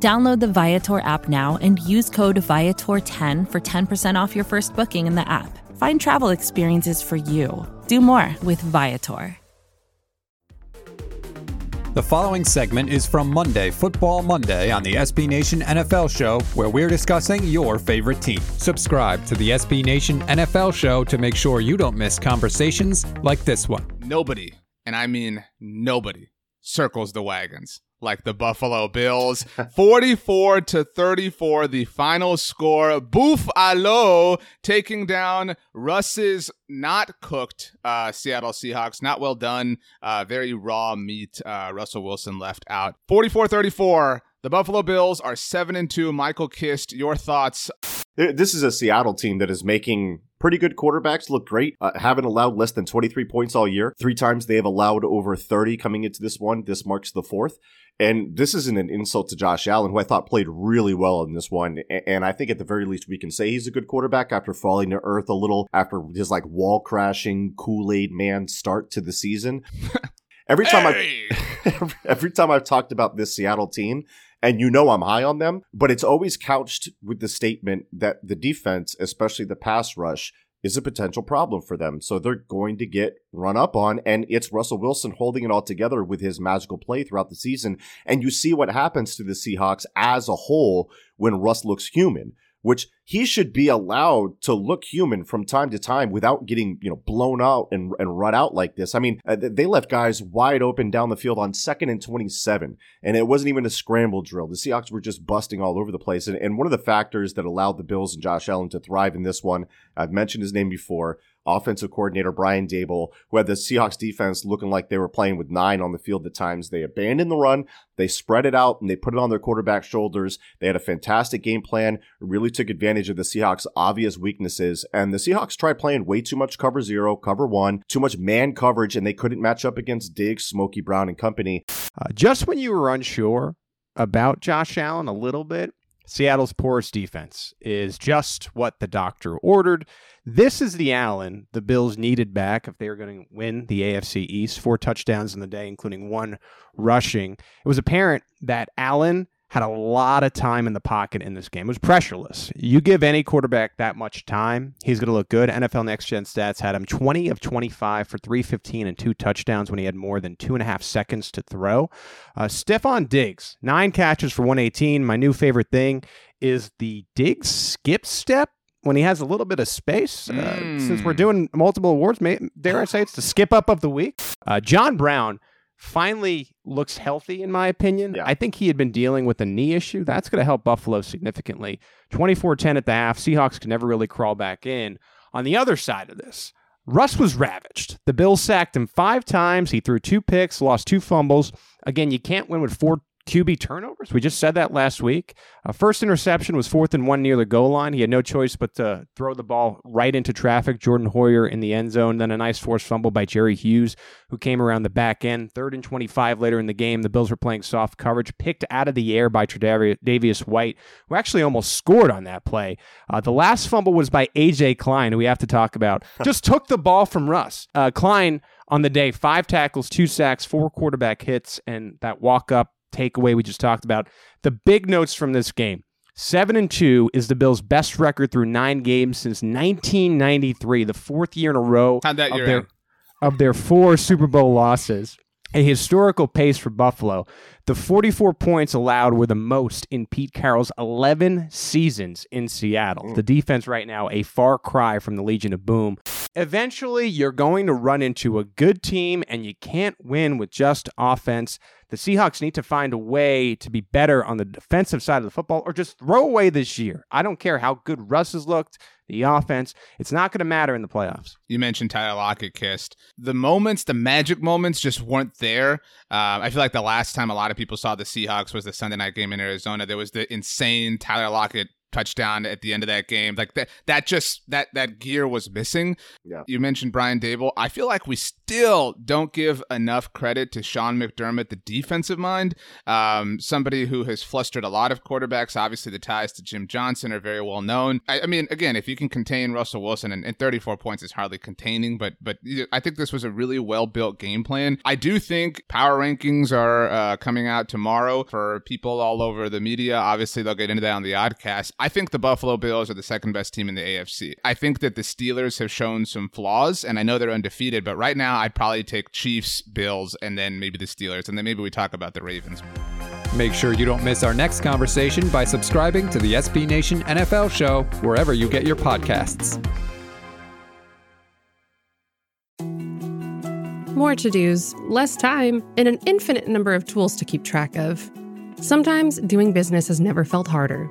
Download the Viator app now and use code Viator10 for 10% off your first booking in the app. Find travel experiences for you. Do more with Viator. The following segment is from Monday, Football Monday, on the SB Nation NFL Show, where we're discussing your favorite team. Subscribe to the SB Nation NFL Show to make sure you don't miss conversations like this one. Nobody, and I mean nobody, circles the wagons like the Buffalo Bills. 44 to 34, the final score. Buffalo taking down Russ's not cooked uh, Seattle Seahawks. Not well done. Uh, very raw meat. Uh, Russell Wilson left out. 44 34. The Buffalo Bills are 7 and 2. Michael Kist, your thoughts? This is a Seattle team that is making pretty good quarterbacks look great. Uh, haven't allowed less than 23 points all year. Three times they have allowed over 30 coming into this one. This marks the fourth. And this isn't an insult to Josh Allen, who I thought played really well in this one. And I think at the very least we can say he's a good quarterback after falling to earth a little after his like wall crashing Kool Aid man start to the season. Every time Hey! I every time I've talked about this Seattle team, and you know I'm high on them, but it's always couched with the statement that the defense, especially the pass rush, is a potential problem for them. So they're going to get run up on, and it's Russell Wilson holding it all together with his magical play throughout the season. And you see what happens to the Seahawks as a whole when Russ looks human. Which he should be allowed to look human from time to time without getting, you know, blown out and, and run out like this. I mean, uh, they left guys wide open down the field on second and 27, and it wasn't even a scramble drill. The Seahawks were just busting all over the place. And, and one of the factors that allowed the Bills and Josh Allen to thrive in this one, I've mentioned his name before, offensive coordinator Brian Daboll, who had the Seahawks defense looking like they were playing with nine on the field at times. They abandoned the run, they spread it out, and they put it on their quarterback shoulders. They had a fantastic game plan, really took advantage of the Seahawks' obvious weaknesses. And the Seahawks tried playing way too much cover zero, cover one, too much man coverage, and they couldn't match up against Diggs, Smokey Brown, and company. Uh, just when you were unsure about Josh Allen a little bit, Seattle's porous defense is just what the doctor ordered. This is the Allen the Bills needed back if they were going to win the AFC East. Four touchdowns in the day, including one rushing. It was apparent that Allen had a lot of time in the pocket in this game. It was pressureless. You give any quarterback that much time, he's going to look good. NFL Next Gen Stats had him 20 of 25 for 315 and two touchdowns when he had more than two and a half seconds to throw. Uh, Stefon Diggs, nine catches for 118. My new favorite thing is the Diggs skip step when he has a little bit of space. Uh, Mm. Since we're doing multiple awards, may, dare I say it's the skip up of the week? Uh, John Brown finally looks healthy, in my opinion. Yeah. I think he had been dealing with a knee issue. That's going to help Buffalo significantly. 24 10 at the half. Seahawks could never really crawl back in. On the other side of this, Russ was ravaged. The Bills sacked him five times. He threw two picks, lost two fumbles. Again, you can't win with four QB turnovers. We just said that last week. Uh, first interception was fourth and one near the goal line. He had no choice but to throw the ball right into traffic. Jordan Poyer in the end zone. Then a nice forced fumble by Jerry Hughes, who came around the back end. Third and 25 later in the game. The Bills were playing soft coverage, picked out of the air by Tre'Davious White, who actually almost scored on that play. Uh, the last fumble was by A.J. Klein, who we have to talk about. Just took the ball from Russ. Uh, Klein on the day, five tackles, two sacks, four quarterback hits, and that walk up takeaway we just talked about. The big notes from this game. Seven and two is the Bills' best record through nine games since 1993, the fourth year in a row of their of their four Super Bowl losses. A historical pace for Buffalo. The 44 points allowed were the most in Pete Carroll's 11 seasons in Seattle. The defense right now, a far cry from the Legion of Boom. Eventually, you're going to run into a good team, and you can't win with just offense. The Seahawks need to find a way to be better on the defensive side of the football or just throw away this year. I don't care how good Russ has looked, the offense. It's not going to matter in the playoffs. You mentioned Tyler Lockett kissed. The moments, the magic moments, just weren't there. Uh, I feel like the last time a lot of people saw the Seahawks was the Sunday night game in Arizona. There was the insane Tyler Lockett touchdown at the end of that game. Like that that just that that gear was missing. Yeah. You mentioned Brian Daboll. I feel like we still don't give enough credit to Sean McDermott, the defensive mind. Um, somebody who has flustered a lot of quarterbacks. Obviously, the ties to Jim Johnson are very well known. I, I mean, again, if you can contain Russell Wilson and, and 34 points is hardly containing, but but I think this was a really well built game plan. I do think power rankings are uh, coming out tomorrow for people all over the media. Obviously, they'll get into that on the oddcast. I think the Buffalo Bills are the second best team in the AFC. I think that the Steelers have shown some flaws, and I know they're undefeated, but right now I'd probably take Chiefs, Bills, and then maybe the Steelers, and then maybe we talk about the Ravens. Make sure you don't miss our next conversation by subscribing to the SB Nation NFL show wherever you get your podcasts. More to dos, less time, and an infinite number of tools to keep track of. Sometimes doing business has never felt harder,